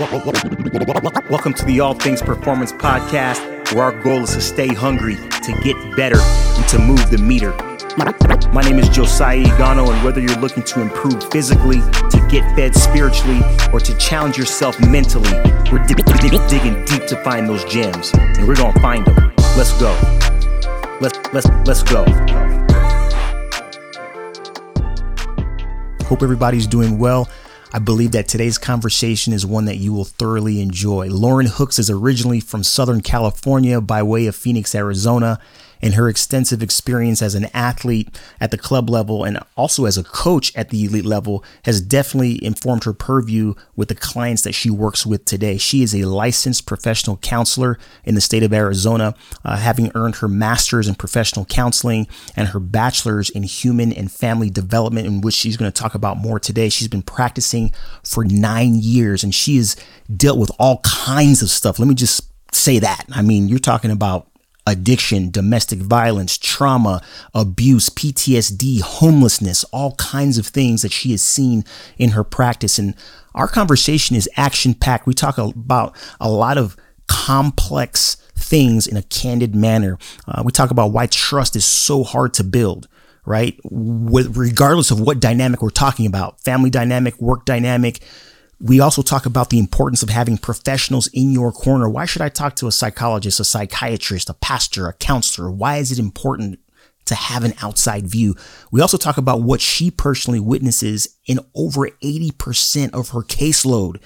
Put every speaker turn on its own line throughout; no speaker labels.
Welcome to the All Things Performance Podcast, where our goal is to stay hungry, to get better, and to move the meter. My name is Josiah Igono, and whether you're looking to improve physically, to get fed spiritually, or to challenge yourself mentally, we're digging deep to find those gems, and we're gonna find them. Let's go. Let's let's let's go. Hope everybody's doing well. I believe that today's conversation is one that you will thoroughly enjoy. Lauren Hooks is originally from Southern California by way of Phoenix, Arizona and her extensive experience as an athlete at the club level and also as a coach at the elite level has definitely informed her purview with the clients that she works with today. She is a licensed professional counselor in the state of Arizona, uh, having earned her master's in professional counseling and her bachelor's in human and family development, in which she's going to talk about more today. She's been practicing for nine years and she has dealt with all kinds of stuff. Let me just say that. I mean, you're talking about addiction, domestic violence, trauma, abuse, PTSD, homelessness, all kinds of things that she has seen in her practice. And our conversation is action packed. We talk about a lot of complex things in a candid manner. Uh, we talk about why trust is so hard to build right? With regardless of what dynamic we're talking about, family dynamic, work dynamic, we also talk about the importance of having professionals in your corner. Why should I talk to a psychologist, a psychiatrist, a pastor, a counselor? Why is it important to have an outside view? We also talk about what she personally witnesses in over 80% of her caseload.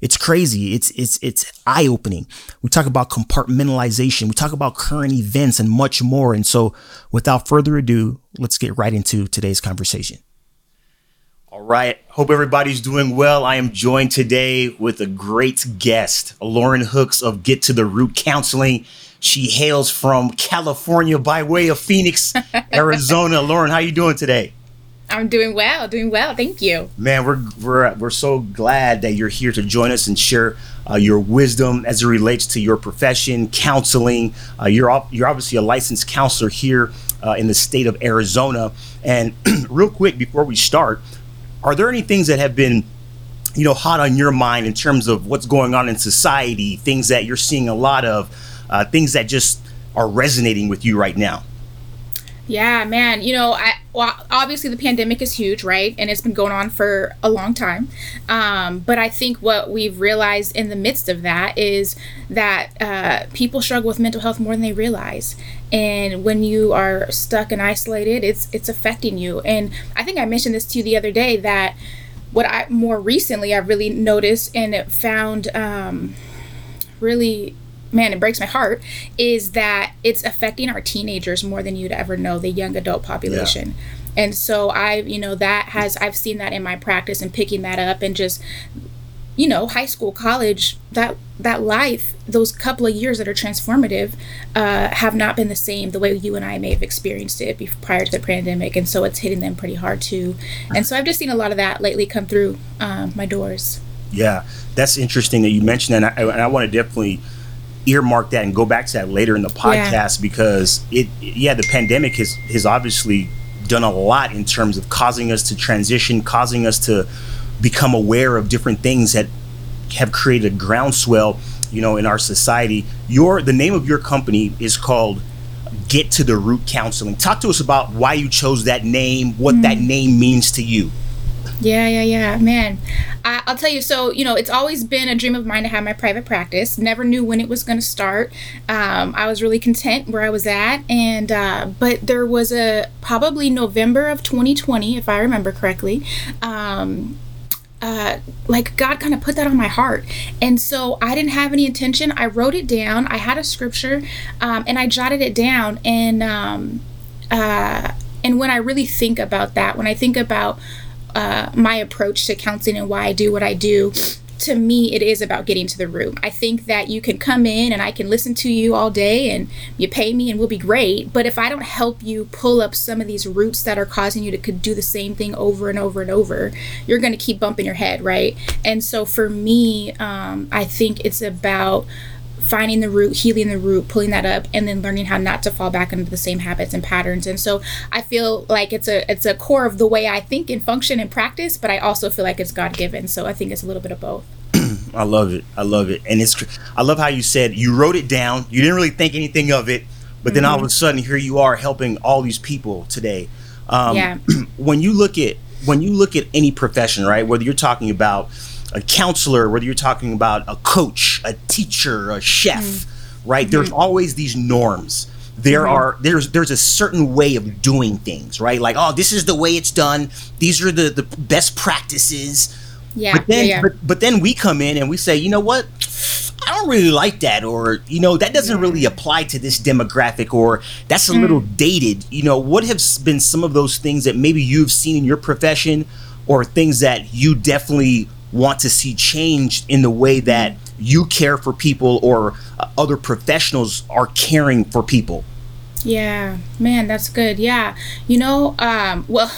It's crazy. It's it's it's eye-opening. We talk about compartmentalization. We talk about current events and much more. And so, without further ado, let's get right into today's conversation. All right. Hope everybody's doing well. I am joined today with a great guest, Lauren Hooks of Get to the Root Counseling. She hails from California by way of Phoenix, Arizona. Lauren, how are you doing today?
I'm doing well, doing well. Thank you.
Man, we're we're we're so glad that you're here to join us and share uh, your wisdom as it relates to your profession, counseling. Uh, you're you're obviously a licensed counselor here uh, in the state of Arizona. And real quick before we start, are there any things that have been you know hot on your mind in terms of what's going on in society things that you're seeing a lot of uh, things that just are resonating with you right now?
Yeah man you know i well obviously the pandemic is huge right? And it's been going on for a long time. Um, but i think what we've realized in the midst of that is that uh, people struggle with mental health more than they realize and when you are stuck and isolated it's it's affecting you and i think i mentioned this to you the other day that what i more recently i really noticed and found um, really man it breaks my heart is that it's affecting our teenagers more than you'd ever know the young adult population yeah. and so i you know that has i've seen that in my practice and picking that up and just you know, high school, college, that that life, those couple of years that are transformative, uh, have not been the same the way you and I may have experienced it before, prior to the pandemic, and so it's hitting them pretty hard too. And so I've just seen a lot of that lately come through um, my doors.
Yeah, that's interesting that you mentioned that, and I, and I want to definitely earmark that and go back to that later in the podcast yeah. because it, yeah, the pandemic has has obviously done a lot in terms of causing us to transition, causing us to become aware of different things that have created a groundswell, you know, in our society. Your the name of your company is called Get to the Root Counseling. Talk to us about why you chose that name, what mm. that name means to you.
Yeah, yeah, yeah, man. I, will tell you. So, you know, it's always been a dream of mine to have my private practice. Never knew when it was going to start. Um, I was really content where I was at, and uh, but there was a probably November of 2020, if I remember correctly. Um, uh, like God kind of put that on my heart. And so I didn't have any intention. I wrote it down. I had a scripture um, and I jotted it down. And, um, uh, and when I really think about that, when I think about uh, my approach to counseling and why I do what I do, to me, it is about getting to the root. I think that you can come in and I can listen to you all day and you pay me and we'll be great. But if I don't help you pull up some of these roots that are causing you to could do the same thing over and over and over, you're going to keep bumping your head, right? And so for me, um, I think it's about finding the root, healing the root, pulling that up, and then learning how not to fall back into the same habits and patterns. And so I feel like it's a it's a core of the way I think and function and practice, but I also feel like it's God given. So I think it's a little bit of both.
I love it. I love it. And it's I love how you said you wrote it down. You didn't really think anything of it, but mm-hmm. then all of a mm-hmm. sudden here you are helping all these people today. Um, yeah. when you look at when you look at any profession, right? Whether you're talking about a counselor, whether you're talking about a coach, a teacher, a chef, mm-hmm. right? There's mm-hmm. always these norms. There mm-hmm. are there's there's a certain way of doing things, right? Like, oh, this is the way it's done. These are the the best practices.
Yeah.
But then
yeah, yeah.
But, but then we come in and we say, you know what? I don't really like that, or you know, that doesn't really apply to this demographic, or that's a mm. little dated. You know, what have been some of those things that maybe you've seen in your profession, or things that you definitely want to see changed in the way that you care for people, or uh, other professionals are caring for people?
Yeah, man, that's good. Yeah, you know, um, well,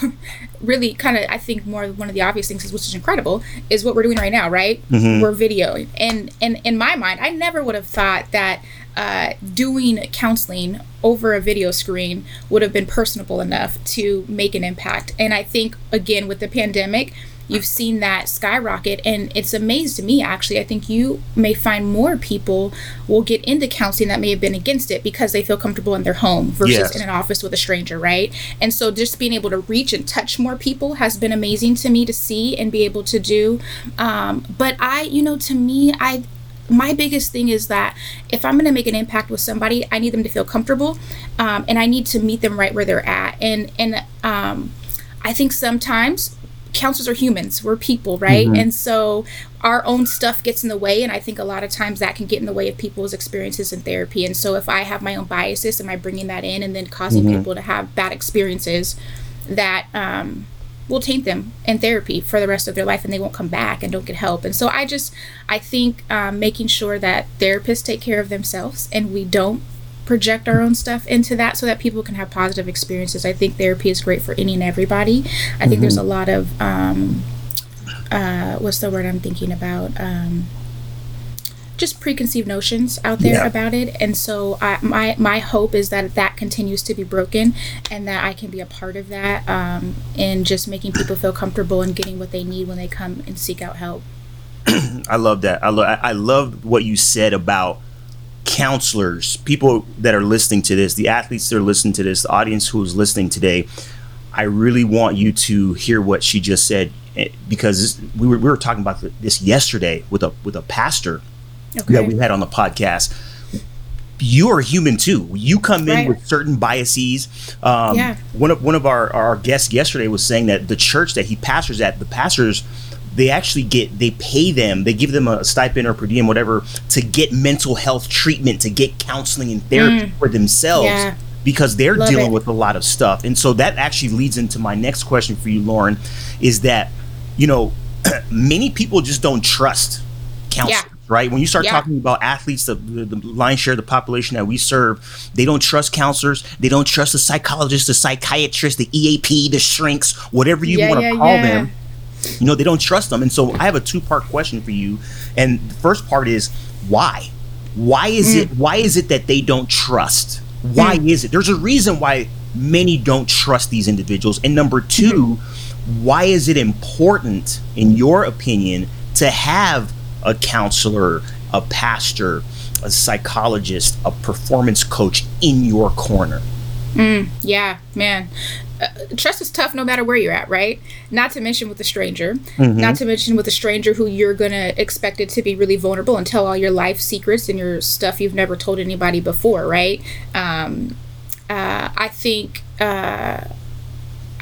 really kind of I think more one of the obvious things is which is incredible is what we're doing right now, right? Mm-hmm. We're videoing, and and in my mind, I never would have thought that uh, doing counseling over a video screen would have been personable enough to make an impact. And I think again with the pandemic, you've seen that skyrocket and it's amazed me actually i think you may find more people will get into counseling that may have been against it because they feel comfortable in their home versus yes. in an office with a stranger right and so just being able to reach and touch more people has been amazing to me to see and be able to do um, but i you know to me i my biggest thing is that if I'm going to make an impact with somebody, I need them to feel comfortable, um, and I need to meet them right where they're at. And and um, I think sometimes counselors are humans we're people right mm-hmm. and so our own stuff gets in the way and i think a lot of times that can get in the way of people's experiences in therapy and so if i have my own biases am i bringing that in and then causing mm-hmm. people to have bad experiences that um, will taint them in therapy for the rest of their life and they won't come back and don't get help and so i just i think um, making sure that therapists take care of themselves and we don't project our own stuff into that so that people can have positive experiences. I think therapy is great for any and everybody. I think mm-hmm. there's a lot of um, uh, what's the word I'm thinking about? Um, just preconceived notions out there yeah. about it, and so I, my my hope is that that continues to be broken, and that I can be a part of that um, in just making people feel comfortable and getting what they need when they come and seek out help.
I love that. I love I love what you said about counselors, people that are listening to this, the athletes that are listening to this, the audience who is listening today, I really want you to hear what she just said eh, because we were, we were talking about this yesterday with a with a pastor okay. that we had on the podcast. You are human too. You come in right. with certain biases. Um, yeah. One of one of our, our guests yesterday was saying that the church that he pastors at, the pastors they actually get they pay them they give them a stipend or per diem whatever to get mental health treatment to get counseling and therapy mm. for themselves yeah. because they're Love dealing it. with a lot of stuff and so that actually leads into my next question for you lauren is that you know many people just don't trust counselors yeah. right when you start yeah. talking about athletes the, the, the lion's share of the population that we serve they don't trust counselors they don't trust the psychologists the psychiatrists the eap the shrinks whatever you want to call them you know, they don't trust them. And so I have a two part question for you. And the first part is why? Why is mm. it why is it that they don't trust? Why mm. is it? There's a reason why many don't trust these individuals. And number 2 mm-hmm. why is it important, in your opinion, to have a counselor, a pastor, a psychologist, a performance coach in your corner?
Mm, yeah, man. Uh, trust is tough no matter where you're at, right? Not to mention with a stranger. Mm-hmm. Not to mention with a stranger who you're going to expect it to be really vulnerable and tell all your life secrets and your stuff you've never told anybody before, right? Um, uh, I think. Uh,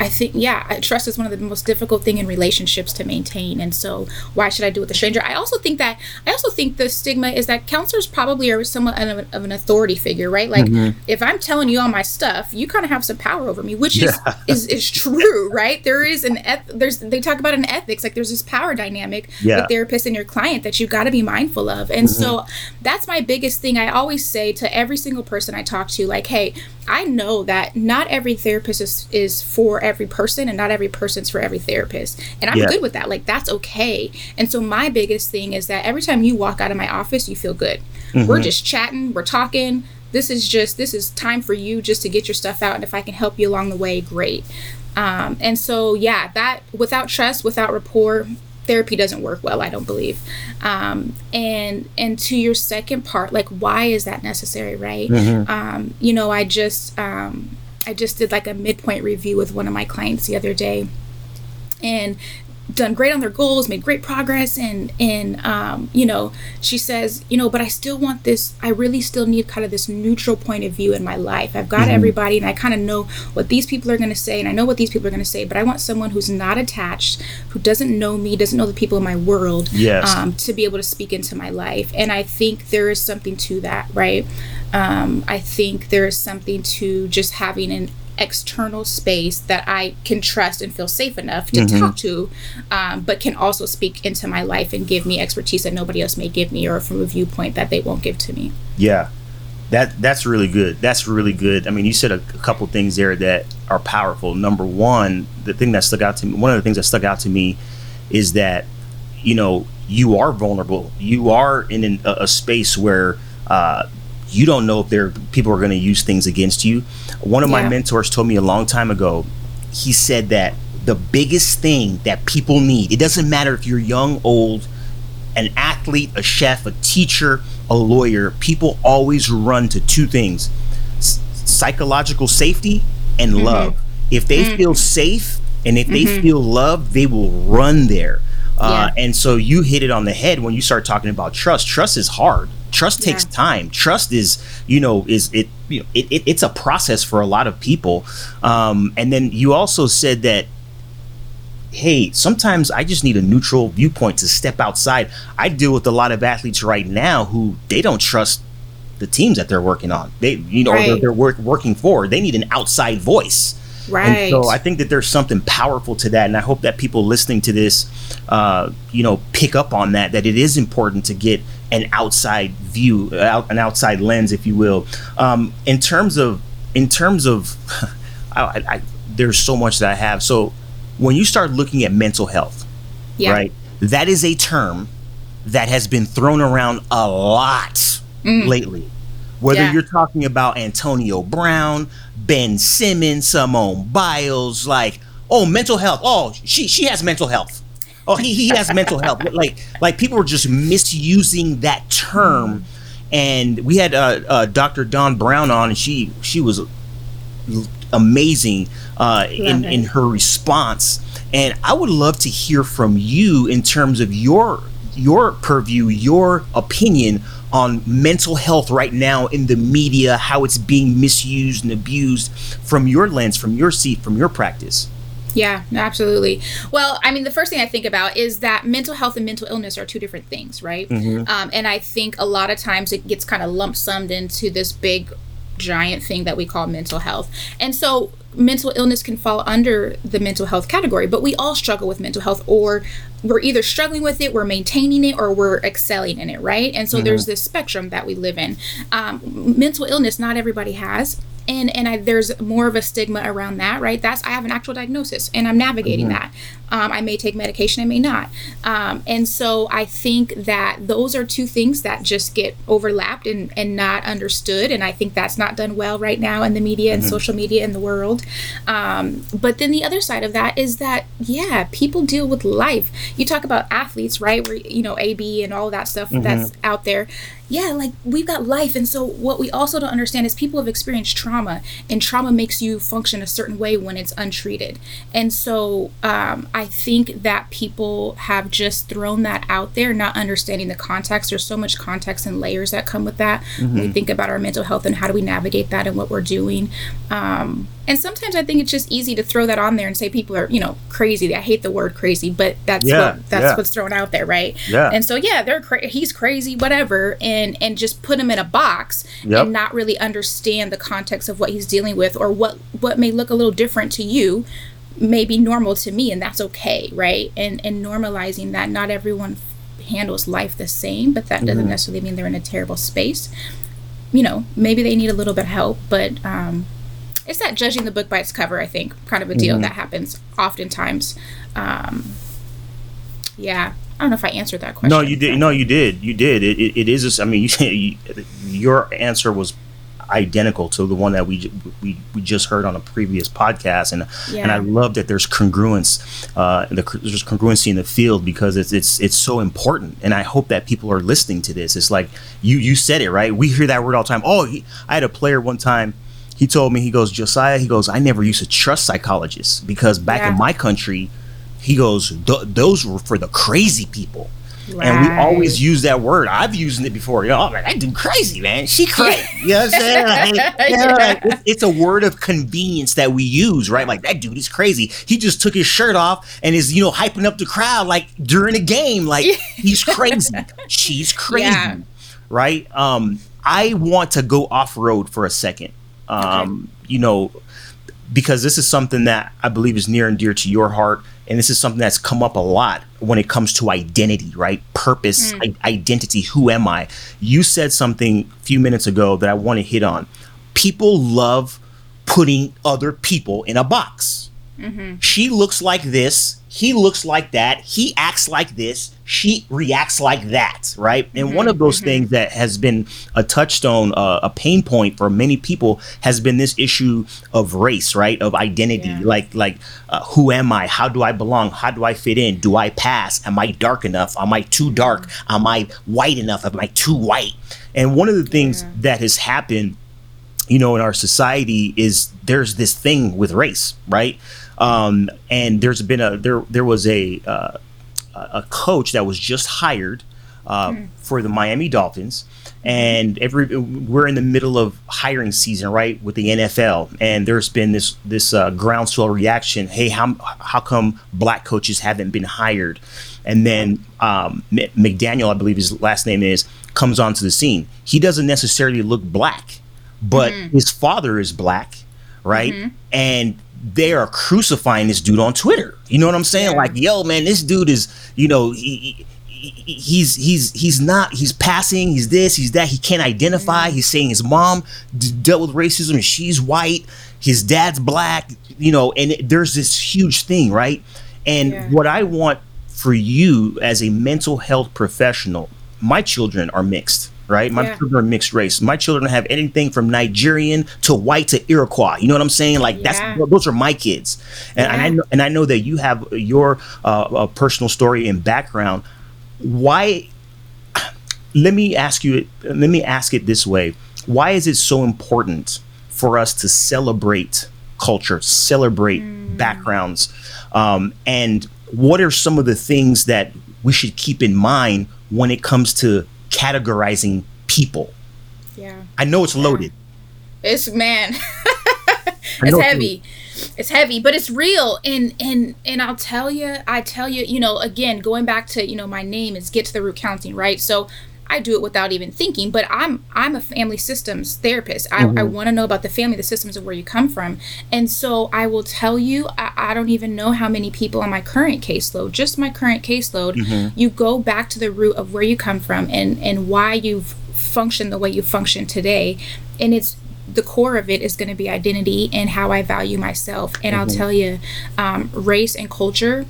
I think yeah, trust is one of the most difficult thing in relationships to maintain, and so why should I do it with a stranger? I also think that I also think the stigma is that counselors probably are somewhat of, of an authority figure, right? Like mm-hmm. if I'm telling you all my stuff, you kind of have some power over me, which is yeah. is, is true, right? There is an eth- there's they talk about an ethics, like there's this power dynamic yeah. with therapist and your client that you've got to be mindful of, and mm-hmm. so that's my biggest thing. I always say to every single person I talk to, like, hey, I know that not every therapist is, is for every person and not every person's for every therapist. And I'm yeah. good with that. Like, that's okay. And so, my biggest thing is that every time you walk out of my office, you feel good. Mm-hmm. We're just chatting, we're talking. This is just, this is time for you just to get your stuff out. And if I can help you along the way, great. Um, and so, yeah, that without trust, without rapport, therapy doesn't work well i don't believe um, and and to your second part like why is that necessary right mm-hmm. um, you know i just um, i just did like a midpoint review with one of my clients the other day and done great on their goals, made great progress, and and um, you know, she says, you know, but I still want this. I really still need kind of this neutral point of view in my life. I've got mm-hmm. everybody, and I kind of know what these people are going to say, and I know what these people are going to say. But I want someone who's not attached, who doesn't know me, doesn't know the people in my world,
yes.
um, to be able to speak into my life. And I think there is something to that, right? Um, I think there is something to just having an external space that I can trust and feel safe enough to mm-hmm. talk to, um, but can also speak into my life and give me expertise that nobody else may give me or from a viewpoint that they won't give to me.
Yeah. That that's really good. That's really good. I mean, you said a, a couple things there that are powerful. Number one, the thing that stuck out to me, one of the things that stuck out to me, is that you know you are vulnerable. You are in an, a, a space where uh, you don't know if there people are going to use things against you. One of yeah. my mentors told me a long time ago. He said that the biggest thing that people need, it doesn't matter if you're young, old, an athlete, a chef, a teacher, a lawyer, people always run to two things psychological safety and mm-hmm. love. If they mm-hmm. feel safe and if mm-hmm. they feel loved, they will run there. Uh, yeah. And so you hit it on the head when you start talking about trust. Trust is hard. Trust takes yeah. time. Trust is, you know, is it, you know, it, it, it's a process for a lot of people. Um, and then you also said that, hey, sometimes I just need a neutral viewpoint to step outside. I deal with a lot of athletes right now who they don't trust the teams that they're working on. They, you know, right. they're, they're work, working for. They need an outside voice.
Right.
And so I think that there's something powerful to that, and I hope that people listening to this, uh, you know, pick up on that. That it is important to get an outside view, an outside lens, if you will. Um, in terms of, in terms of, I, I, there's so much that I have. So when you start looking at mental health, yeah. right, that is a term that has been thrown around a lot mm. lately. Whether yeah. you're talking about Antonio Brown, Ben Simmons, Simone Biles, like, oh, mental health. Oh, she she has mental health. Oh, he, he has mental health. Like like people were just misusing that term. And we had uh, uh, Dr. Dawn Brown on, and she she was amazing uh, in in her response. And I would love to hear from you in terms of your your purview, your opinion on mental health right now in the media, how it's being misused and abused from your lens, from your seat, from your practice.
Yeah, absolutely. Well, I mean, the first thing I think about is that mental health and mental illness are two different things, right? Mm-hmm. Um, and I think a lot of times it gets kind of lump summed into this big, giant thing that we call mental health. And so mental illness can fall under the mental health category, but we all struggle with mental health, or we're either struggling with it, we're maintaining it, or we're excelling in it, right? And so mm-hmm. there's this spectrum that we live in. Um, mental illness, not everybody has and and I, there's more of a stigma around that right? That's i have an actual diagnosis and i'm navigating mm-hmm. that. Um, i may take medication i may not. Um, and so i think that those are two things that just get overlapped and, and not understood. And i think that's not done well right now in the media and mm-hmm. social media in the world. Um, but then the other side of that is that yeah people deal with life. You talk about athletes right? Where you know ab and all that stuff mm-hmm. that's out there yeah, like we've got life. And so, what we also don't understand is people have experienced trauma, and trauma makes you function a certain way when it's untreated. And so, um, I think that people have just thrown that out there, not understanding the context. There's so much context and layers that come with that mm-hmm. when we think about our mental health and how do we navigate that and what we're doing. Um, and sometimes I think it's just easy to throw that on there and say people are, you know, crazy. I hate the word crazy, but that's yeah, what that's yeah. what's thrown out there, right?
Yeah.
And so yeah, they're cra- he's crazy, whatever, and and just put him in a box yep. and not really understand the context of what he's dealing with or what what may look a little different to you may be normal to me, and that's okay, right? And and normalizing that not everyone handles life the same, but that doesn't mm-hmm. necessarily mean they're in a terrible space. You know, maybe they need a little bit of help, but um, it's that judging the book by its cover, I think, kind of a deal mm-hmm. that happens oftentimes. Um, yeah, I don't know if I answered that question.
No, you did. No, you did. You did. It, it, it is. I mean, you, you, your answer was identical to the one that we we, we just heard on a previous podcast, and yeah. and I love that there's congruence, uh, the, there's congruency in the field because it's it's it's so important, and I hope that people are listening to this. It's like you you said it right. We hear that word all the time. Oh, he, I had a player one time. He told me he goes Josiah. He goes I never used to trust psychologists because back yeah. in my country, he goes those were for the crazy people Right. And we always use that word. I've used it before. You know, I'm like, that dude crazy, man. She crazy. you know what I'm saying? Like, yeah, like, it's, it's, a word of convenience that we use, right? Like that dude is crazy. He just took his shirt off and is, you know, hyping up the crowd like during a game. Like he's crazy. She's crazy. Yeah. Right? Um, I want to go off road for a second. Um, okay. you know, because this is something that I believe is near and dear to your heart and this is something that's come up a lot when it comes to identity, right? Purpose, mm. I- identity. Who am I? You said something a few minutes ago that I want to hit on. People love putting other people in a box. Mm-hmm. She looks like this. He looks like that. He acts like this she reacts like that, right? And mm-hmm, one of those mm-hmm. things that has been a touchstone, uh, a pain point for many people has been this issue of race, right? Of identity, yeah. like like uh, who am I? How do I belong? How do I fit in? Do I pass? Am I dark enough? Am I too dark? Mm-hmm. Am I white enough? Am I too white? And one of the things yeah. that has happened, you know, in our society is there's this thing with race, right? Um, and there's been a there there was a uh, a coach that was just hired uh, mm. for the Miami Dolphins, and every we're in the middle of hiring season, right, with the NFL, and there's been this this uh, groundswell reaction. Hey, how how come black coaches haven't been hired? And then um, McDaniel, I believe his last name is, comes onto the scene. He doesn't necessarily look black, but mm-hmm. his father is black, right? Mm-hmm. And they are crucifying this dude on Twitter. You know what I'm saying? Like, yo, man, this dude is, you know, he, he, he's he's he's not he's passing. He's this. He's that. He can't identify. Mm. He's saying his mom d- dealt with racism and she's white. His dad's black. You know, and it, there's this huge thing, right? And yeah. what I want for you as a mental health professional, my children are mixed right? My yeah. children are mixed race. My children have anything from Nigerian to white to Iroquois. You know what I'm saying? Like yeah. that's those are my kids, and, yeah. and, I know and I know that you have your uh, personal story and background. Why? Let me ask you. Let me ask it this way: Why is it so important for us to celebrate culture, celebrate mm. backgrounds, um, and what are some of the things that we should keep in mind when it comes to categorizing people.
Yeah.
I know it's loaded.
It's man. it's heavy. It's heavy, but it's real. And and and I'll tell you, I tell you, you know, again, going back to, you know, my name is get to the root counting, right? So I do it without even thinking, but I'm I'm a family systems therapist. I, mm-hmm. I want to know about the family, the systems of where you come from. And so I will tell you, I, I don't even know how many people on my current caseload, just my current caseload, mm-hmm. you go back to the root of where you come from and, and why you've functioned the way you function today. And it's the core of it is going to be identity and how I value myself. And mm-hmm. I'll tell you, um, race and culture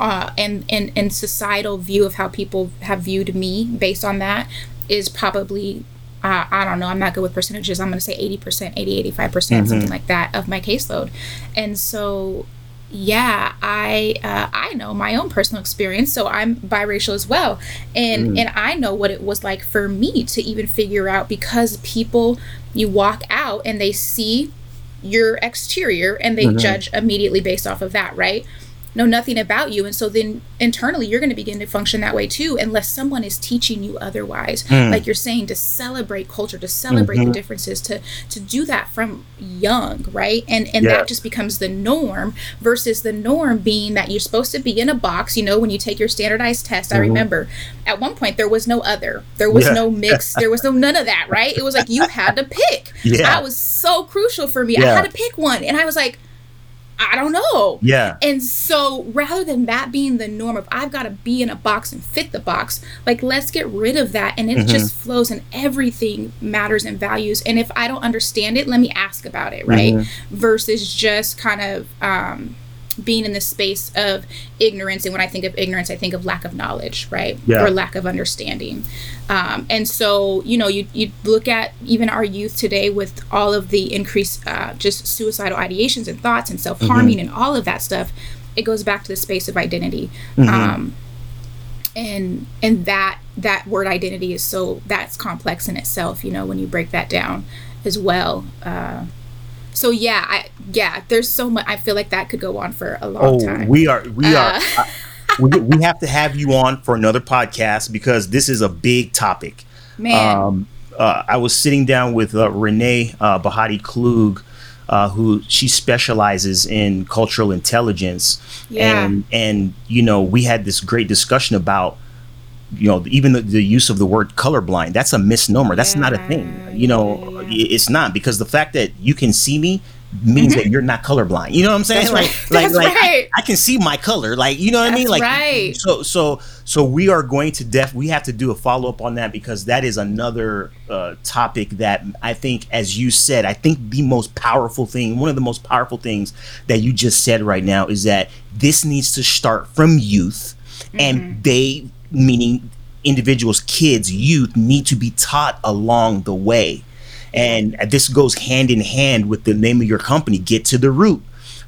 uh, and, and and societal view of how people have viewed me based on that is probably uh, I don't know, I'm not good with percentages. I'm going to say 80%, 80, 85%, percent mm hmm something like that of my caseload. And so, yeah, I uh, I know my own personal experience. So I'm biracial as well. And, mm. and I know what it was like for me to even figure out because people, you walk out and they see your exterior and they mm-hmm. judge immediately based off of that, right? Know nothing about you and so then internally you're going to begin to function that way too unless someone is teaching you otherwise mm. like you're saying to celebrate culture to celebrate mm-hmm. the differences to to do that from young right and and that just becomes the norm versus the norm being that you're supposed to be in a box you know when you take your standardized test mm-hmm. i remember at one point there was no other there was yeah. no mix there was no none of that right it was like you had to pick yeah. that was so crucial for me yeah. i had to pick one and i was like I don't know.
Yeah.
And so rather than that being the norm of I've got to be in a box and fit the box, like let's get rid of that and it mm-hmm. just flows and everything matters and values. And if I don't understand it, let me ask about it, right? Mm-hmm. Versus just kind of um being in the space of ignorance and when i think of ignorance i think of lack of knowledge right?
Yeah.
or lack of understanding. Um, and so you know you, you look at even our youth today with all of the increased uh, just suicidal ideations and thoughts and self-harming and all of that stuff it goes back to the space of identity. Um, and and that that word identity is so that's complex in itself you know when you break that down as well. Uh, so yeah i yeah there's so much i feel like that could go on for a long
Oh,
time
we are we are.
Uh.
uh, we, we have to have you on for another podcast because this is a big topic.
man
Um, uh, I was sitting down with uh, Renee uh, Bahati Klug, uh, who she specializes in cultural intelligence,
Yeah.
and and you know we had this great discussion about you know even the, the use of the word colorblind. That's a misnomer. That's not a thing. You know,
yeah, yeah.
i- it's not because the fact that you can see me means that you're not colorblind. You know what I'm saying?
Mm-hmm. That's
like
right.
like
That's
like I-
right.
I, can see my color. Like you know what I mean?
That's
Like
right.
so so so we are going to def we have to do a follow up on that because that is another uh, topic that I think as you said I think the most powerful thing one of the most powerful things that you just said right now is that this needs to start from youth and they meaning individuals kids youth need to be taught along the way. And this goes hand in hand with the name of your company get to the root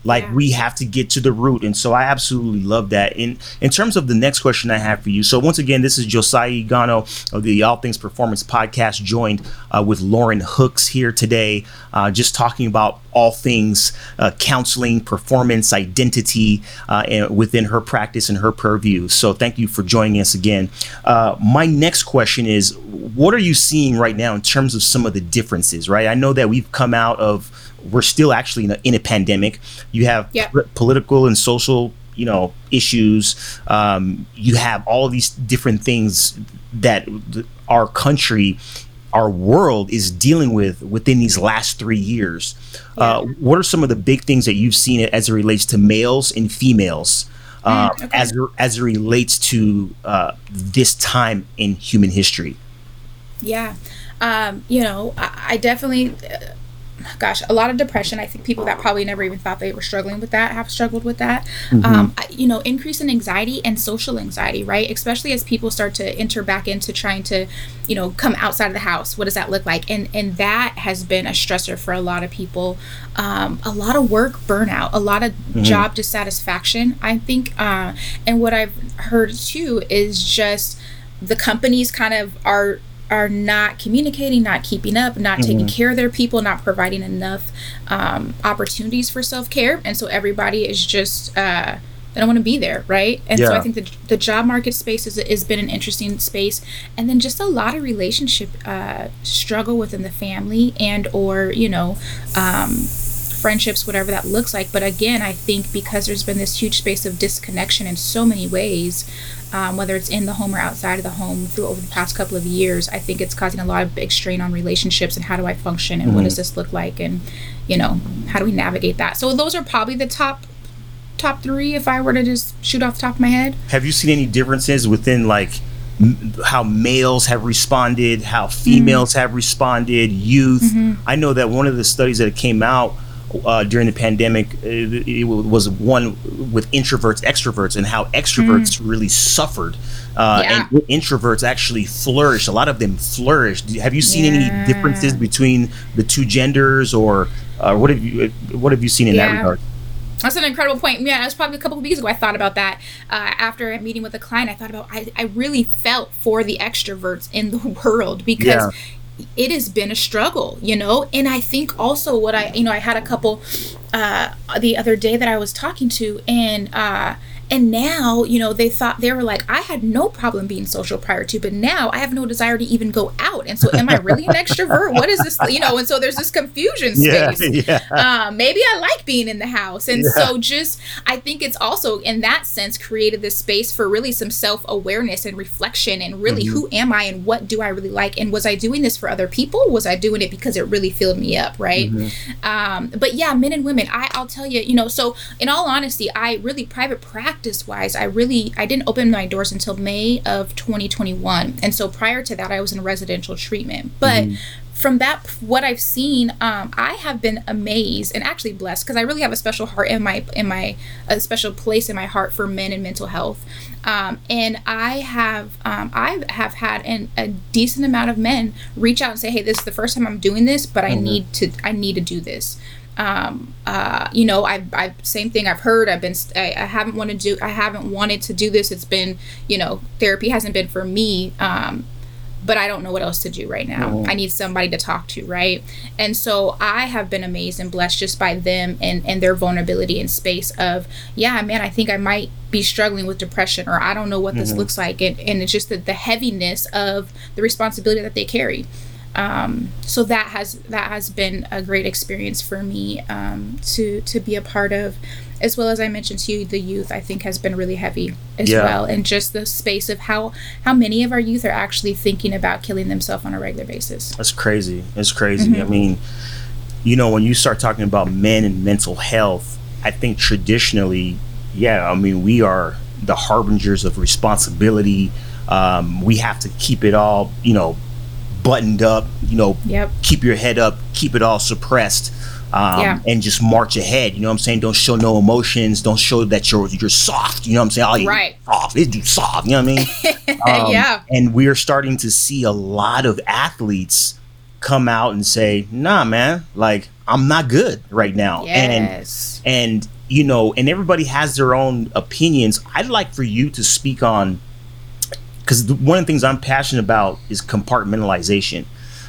like
Yeah.
we have to get to the root and so i absolutely love that. And in terms of the next question i have for you so once again this is josiah igono of the all things performance podcast joined uh, with lauren hooks here today uh, just talking about all things uh, counseling performance identity uh, and within her practice and her purview. So thank you for joining us again. Uh, my next question is what are you seeing right now in terms of some of the differences right? I know that we've come out of we're still actually in a, in a pandemic. You have po- political and social, you know, issues. Um, you have all of these different things that th- our country, our world is dealing with within these last three years. Uh, what are some of the big things that you've seen as it relates to males and females? Uh,
Mm, okay.
as it- as it relates to uh, this time in human history.
Yeah. Um, you know, I, I definitely, uh, gosh, a lot of depression. I think people that probably never even thought they were struggling with that have struggled with that. Um, you know, increase in anxiety and social anxiety, right? Especially as people start to enter back into trying to, you know, come outside of the house. What does that look like? And and that has been a stressor for a lot of people. Um, a lot of work burnout, a lot of job dissatisfaction. I think, uh, and what I've heard too is just the companies kind of are are not communicating, not keeping up, not taking care of their people, not providing enough um, opportunities for self care, and so everybody is just uh, they don't want to be there, right? And so I think the the job market space is, has been an interesting space, and then just a lot of relationship uh, struggle within the family and or you know. Um, friendships whatever that looks like but again i think because there's been this huge space of disconnection in so many ways um, whether it's in the home or outside of the home through over the past couple of years i think it's causing a lot of big strain on relationships and how do i function and what does mm-hmm. this look like and you know how do we navigate that? So those are probably the top top three if i were to just shoot off the top of my head.
Have you seen any differences within like m- how males have responded how females mm-hmm. have responded youth? Mm-hmm. I know that one of the studies that came out uh, during the pandemic uh, it, it was one with introverts extroverts and how extroverts really suffered uh,
Yeah.
and introverts actually flourished a lot of them flourished have you seen any differences between the two genders or uh, what have you what have you seen in that regard
That's an incredible point. Yeah, it was probably a couple of weeks ago. I thought about that uh, after a meeting with a client. I thought about I, I really felt for the extroverts in the world because it has been a struggle, you know. And I think also what I you know I had a couple uh, the other day that I was talking to and. Uh, and now, you know, they thought they were like, I had no problem being social prior to, but now I have no desire to even go out. And so, am I really an extrovert? What is this? You know, and so there's this confusion space
yeah
um, maybe I like being in the house. And so, just I think it's also in that sense created this space for really some self awareness and reflection and really who am I and what do I really like? And was I doing this for other people? Was I doing it because it really filled me up? Right. Um, but yeah, men and women, I, I'll tell you, you know, so in all honesty, I really private practice wise, I really I didn't open my doors until May of 2021. And so prior to that, I was in residential treatment. But from that what I've seen, um, I have been amazed and actually blessed because I really have a special heart in my in my a special place in my heart for men and mental health. Um, and I have um, I have had an, a decent amount of men reach out and say, "Hey, this is the first time I'm doing this, but I mm-hmm. need to I need to do this." Um, uh, you know, I've, I've same thing I've heard. I've been I, I, haven't wanted to do I haven't wanted to do this. It's been you know therapy hasn't been for me. Um, but I don't know what else to do right now. Mm-hmm. I need somebody to talk to, right? And so I have been amazed and blessed just by them and, and their vulnerability and space of, yeah, man, I think I might be struggling with depression or I don't know what mm-hmm. this looks like. And, and it's just the, the heaviness of the responsibility that they carry. Um, so that has that has been a great experience for me um, to to be a part of as well as I mentioned to you, the youth I think has been really heavy as yeah. well, and just the space of how how many of our youth are actually thinking about killing themselves on a regular basis.
That's crazy. It's crazy. Mm-hmm. I mean, you know, when you start talking about men and mental health, I think traditionally, yeah, I mean, we are the harbingers of responsibility. Um, we have to keep it all, you know, buttoned up. You know,
yep.
keep your head up, keep it all suppressed um, yeah. and just march ahead. You know what I'm saying? Don't show no emotions. Don't show that you're you're soft. You know what I'm saying? Oh,
right.
Soft. Do soft. You know what I
mean? um, yeah.
And we're starting to see a lot of athletes come out and say, "Nah, man. Like I'm not good right now."
Yes.
And and you know, and everybody has their own opinions. I'd like for you to speak on because one of the things I'm passionate about is compartmentalization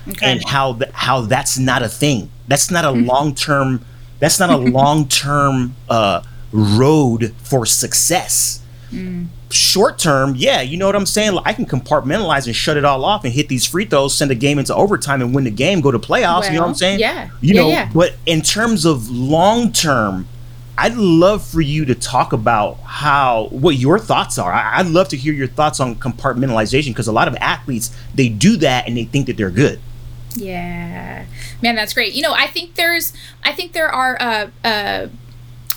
okay. and how th- how that's not a thing. That's not a mm-hmm. long term. That's not a long term uh, road for success. Mm. Short term, yeah, you know what I'm saying. I can compartmentalize and shut it all off and hit these free throws, send a game into overtime, and win the game, go to playoffs. Well, you know what I'm saying?
Yeah.
You
yeah,
know,
yeah.
but in terms of long term, I'd love for you to talk about how what your thoughts are. I, would love to hear your thoughts on compartmentalization because a lot of athletes they do that and they think that they're good.
Yeah, man, that's great. You know, I think there's, I think there are, uh, uh,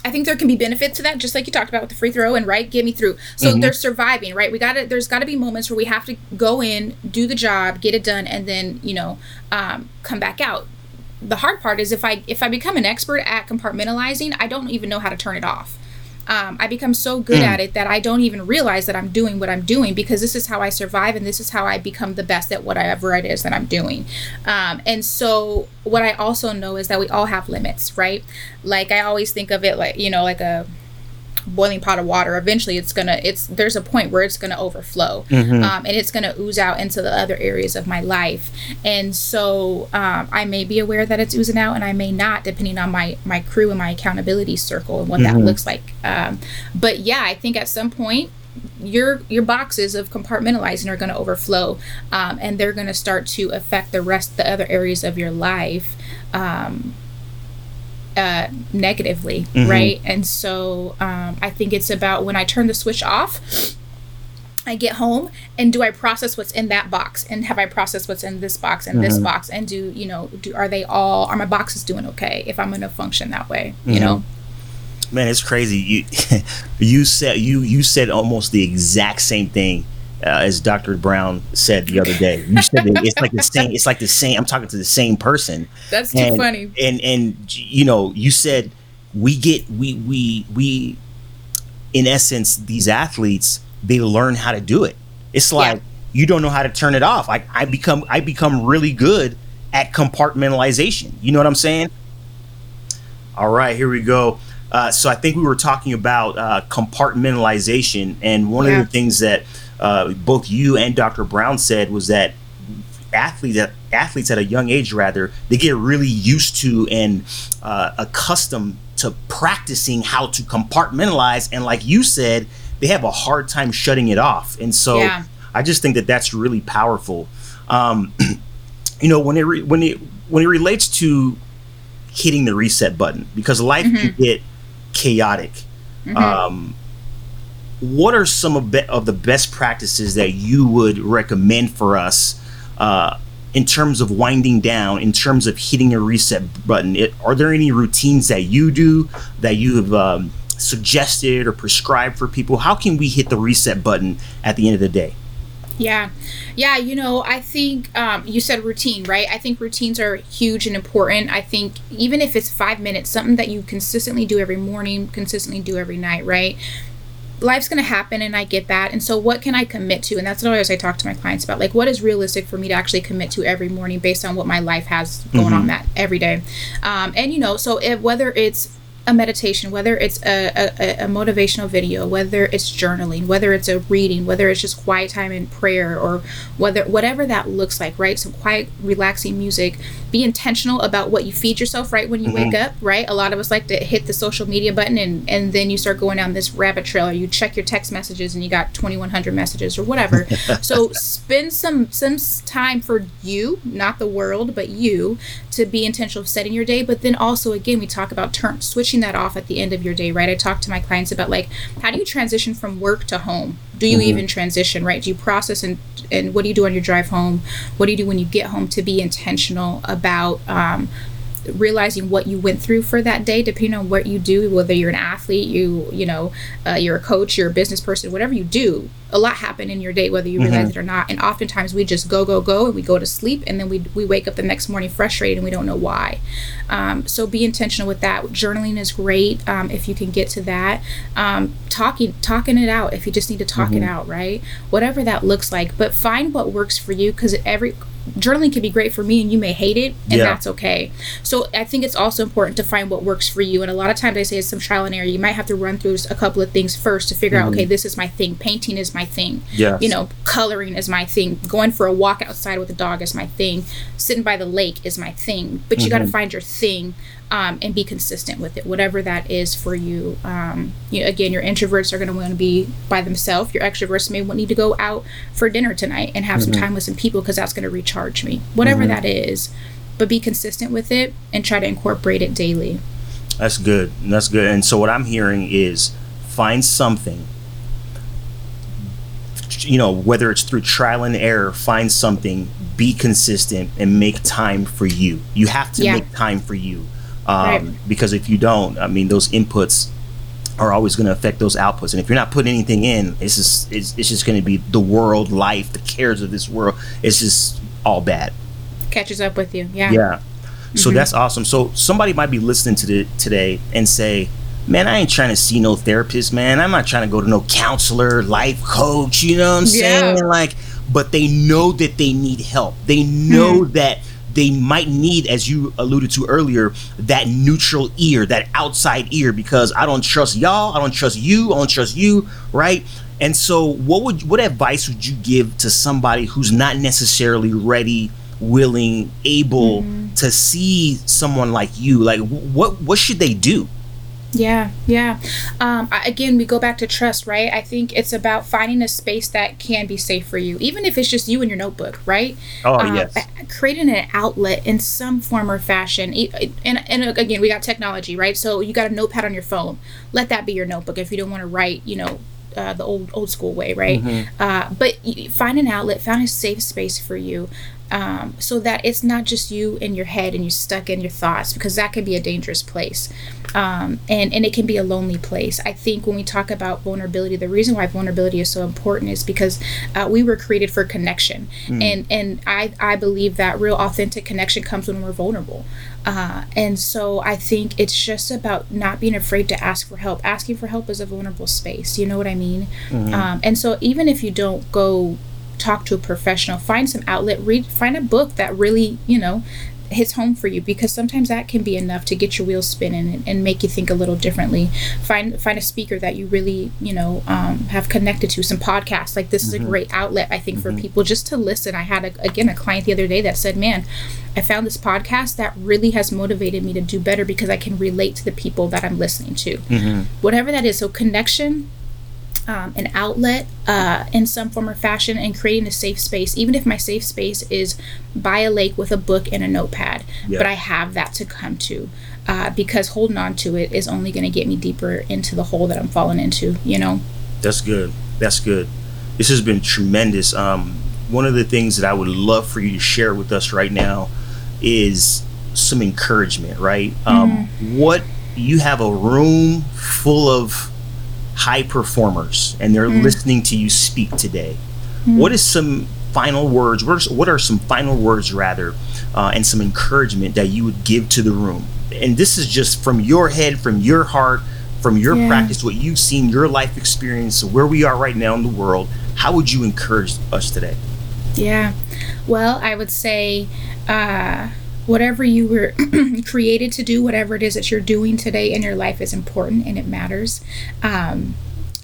I think there can be benefits to that, just like you talked about with the free throw and right, get me through. So mm-hmm. they're surviving, right? We got to, there's got to be moments where we have to go in, do the job, get it done, and then you know, um, come back out. The hard part is if I if I become an expert at compartmentalizing, I don't even know how to turn it off um, I become so good mm. at it that I don't even realize that I'm doing what I'm doing because this is how I survive and this is how I become the best at whatever it is that I'm doing. Um, and so, what I also know is that we all have limits, right? Like, I always think of it like, you know, like a boiling pot of water eventually it's gonna it's there's a point where it's gonna overflow mm-hmm. um, and it's gonna ooze out into the other areas of my life and so um, i may be aware that it's oozing out and i may not depending on my my crew and my accountability circle and what mm-hmm. that looks like um, but yeah i think at some point your your boxes of compartmentalizing are going to overflow um, and they're going to start to affect the rest the other areas of your life um, uh, negatively, mm-hmm. right? And so um, I think it's about when I turn the switch off. I get home and do I process what's in that box and have I processed what's in this box and mm-hmm. this box and do you know do are they all are my boxes doing okay if I'm going to function that way you mm-hmm. know
man it's crazy you you said you you said almost the exact same thing uh, as Dr. Brown said the other day. You said it's like the same. It's like the same. I'm talking to the same person.
That's too
and,
funny.
And and you know, you said we get we we we, in essence, these athletes they learn how to do it. It's like yeah. you don't know how to turn it off. I I become I become really good at compartmentalization. You know what I'm saying? All right, here we go. Uh, so I think we were talking about uh, compartmentalization, and one yeah. of the things that uh, both you and Dr. Brown said was that athletes athletes at a young age rather they get really used to and uh, accustomed to practicing how to compartmentalize and like you said they have a hard time shutting it off and so yeah. i just think that that's really powerful um, you know when it re- when it when it relates to hitting the reset button because life mm-hmm. can get chaotic mm-hmm. um, what are some of, be- of the best practices that you would recommend for us uh, in terms of winding down, in terms of hitting a reset button? It, are there any routines that you do that you have um, suggested or prescribed for people? How can we hit the reset button at the end of the day?
Yeah. Yeah. You know, I think um, you said routine, right? I think routines are huge and important. I think even if it's five minutes, something that you consistently do every morning, consistently do every night, right? Life's going to happen and I get that. And so, what can I commit to? And that's what always I talk to my clients about. Like, what is realistic for me to actually commit to every morning based on what my life has going mm-hmm. on that every day? Um, and, you know, so if, whether it's a meditation, whether it's a, a, a, motivational video, whether it's journaling, whether it's a reading, whether it's just quiet time in prayer, or whether whatever that looks like, right? Some quiet, relaxing music. Be intentional about what you feed yourself, right? When you mm-hmm. wake up, right? A lot of us like to hit the social media button and, and then you start going down this rabbit trail, or you check your text messages and you got 2,100 messages or whatever. so spend some some time for you, not the world, but you, to be intentional of setting your day. But then also, again, we talk about turn switching that off at the end of your day, right? I talk to my clients about like how do you transition from work to home? Do you mm-hmm. even transition, right? Do you process and and what do you do on your drive home? What do you do when you get home to be intentional about um, realizing what you went through for that day depending on what you do whether you're an athlete you you know uh, you're a coach you're a business person whatever you do a lot happen in your day whether you realize mm-hmm. it or not. And oftentimes we just go go go and we go to sleep and then we, we wake up the next morning frustrated and we don't know why. Um, so be intentional with that. Journaling is great um, if you can get to that. Um, talking talking it out if you just need to talk mm-hmm. it out right? Whatever that looks like. But find what works for you because every journaling can be great for me and you may hate it and yeah. that's okay. So i think it's also important to find what works for you and a lot of times i say it's some trial and error. You might have to run through a couple of things first to figure mm-hmm. out okay this is my thing. Painting is my thing.
Yeah.
You know coloring is my thing. Going for a walk outside with a dog is my thing. Sitting by the lake is my thing. But you mm-hmm. got to find your thing um, and be consistent with it, whatever that is for you. Um, you know, again, your introverts are going to want to be by themselves. Your extroverts may need to go out for dinner tonight and have mm-hmm. some time with some people because that's going to recharge me. Whatever mm-hmm. that is, but be consistent with it and try to incorporate it daily.
That's good. That's good. And so what I'm hearing is find something you know whether it's through trial and error find something be consistent and make time for you you have to yeah. make time for you um, right. Because if you don't, I mean, those inputs are always going to affect those outputs. And if you're not putting anything in, it's just it's, it's just going to be the world, life, the cares of this world. It's just all bad.
Catches up with you. Yeah.
Yeah. So mm-hmm. that's awesome. So somebody might be listening to the today and say, "Man, I ain't trying to see no therapist, man. I'm not trying to go to no counselor, life coach. You know what I'm yeah. saying? Like, but they know that they need help. They know mm-hmm. that." They might need, as you alluded to earlier, that neutral ear, that outside ear, because I don't trust y'all, I don't trust you, I don't trust you, right? And so, what would what advice would you give to somebody who's not necessarily ready, willing, able mm-hmm. to see someone like you? Like, what what should they do?
Yeah, yeah. Um, again, we go back to trust, right? I think it's about finding a space that can be safe for you, even if it's just you and your notebook, right?
Oh, um, yes.
Creating an outlet in some form or fashion. And, and again, we got technology, right? So you got a notepad on your phone. Let that be your notebook if you don't want to write, you know, uh, the old old school way, right? Mm-hmm. Uh, but find an outlet, find a safe space for you um, so that it's not just you in your head and you're stuck in your thoughts because that can be a dangerous place um, and and it can be a lonely place i think when we talk about vulnerability the reason why vulnerability is so important is because uh, we were created for connection mm. and and i i believe that real authentic connection comes when we're vulnerable uh, and so I think it's just about not being afraid to ask for help. Asking for help is a vulnerable space. You know what I mean? Mm-hmm. Um, and so even if you don't go talk to a professional find some outlet read find a book that really you know hits home for you because sometimes that can be enough to get your wheels spinning and, and make you think a little differently find find a speaker that you really you know um, have connected to some podcasts like this mm-hmm. is a mm-hmm. great outlet i think mm-hmm. for people just to listen i had a, again a client the other day that said man i found this podcast that really has motivated me to do better because i can relate to the people that i'm listening to mm-hmm. whatever that is so connection um, an outlet uh, in some form or fashion and creating a safe space, even if my safe space is by a lake with a book and a notepad. Yeah. But I have that to come to uh, because holding on to it is only going to get me deeper into the hole that I'm falling into, you know?
That's good. That's good. This has been tremendous. Um, one of the things that I would love for you to share with us right now is some encouragement, right? Um, mm-hmm. What you have a room full of high performers and they're mm. listening to you speak today. mm. what is some final words? What are, what are some final words, rather, uh, and some encouragement that you would give to the room? And this is just from your head, from your heart, from your yeah. practice, what you've seen, your life experience, where we are right now in the world. How would you encourage us today?
Yeah. Well, I would say uh, whatever you were created to do, whatever it is that you're doing today in your life is important and it matters. Um,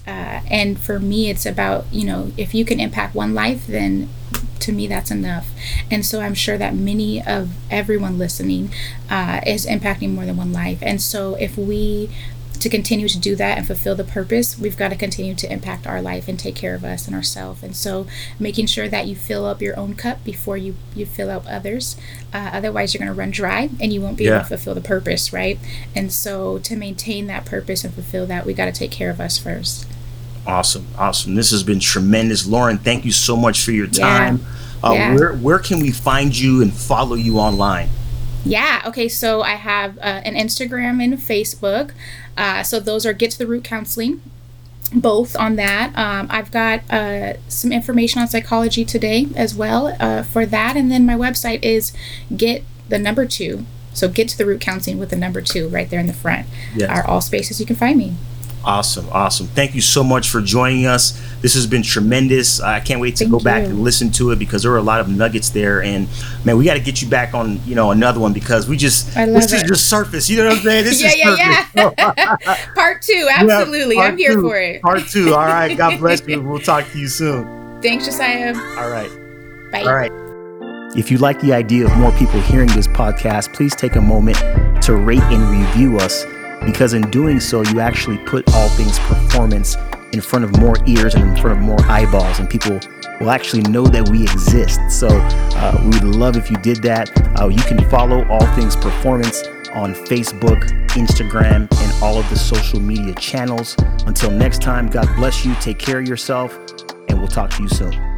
uh, and for me, it's about, you know, if you can impact one life, then to me that's enough and so i'm sure that many of everyone listening uh, is impacting more than one life and so if we to continue to do that and fulfill the purpose, we've got to continue to impact our life and take care of us and ourselves. And so, making sure that you fill up your own cup before you you fill up others. Uh, otherwise, you're going to run dry and you won't be yeah. able to fulfill the purpose, right? And so, to maintain that purpose and fulfill that, we got to take care of us first.
Awesome, awesome. This has been tremendous, Lauren. Thank you so much for your time. Yeah. Uh, yeah. Where where can we find you and follow you online?
Yeah. Okay. So I have uh, an Instagram and Facebook. Uh, so those are Get to the Root Counseling, both on that. Um, I've got uh, some information on psychology today as well uh, for that. And then my website is Get the number two. So Get to the Root Counseling with the number two right there in the front yes. are all spaces you can find me.
Awesome, awesome. Thank you so much for joining us. This has been tremendous. I can't wait to
Thank
go
you.
back and listen to it because there were a lot of nuggets there. And man, we got to get you back on, you know, another one because we just this
it.
is just surface. You know what I'm saying? This
yeah,
is
yeah, yeah. part two, absolutely. Yeah, part I'm here
two,
for it.
Part two. All right. God bless you. We'll talk to you soon.
Thanks, Josiah.
All right.
Bye.
All right. If you like the idea of more people hearing this podcast, please take a moment to rate and review us because in doing so, you actually put all things performance in front of more ears and in front of more eyeballs, and people will actually know that we exist. So uh, we would love if you did that. Uh, you can follow All Things Performance on Facebook, Instagram, and all of the social media channels. Until next time, God bless you, take care of yourself, and we'll talk to you soon.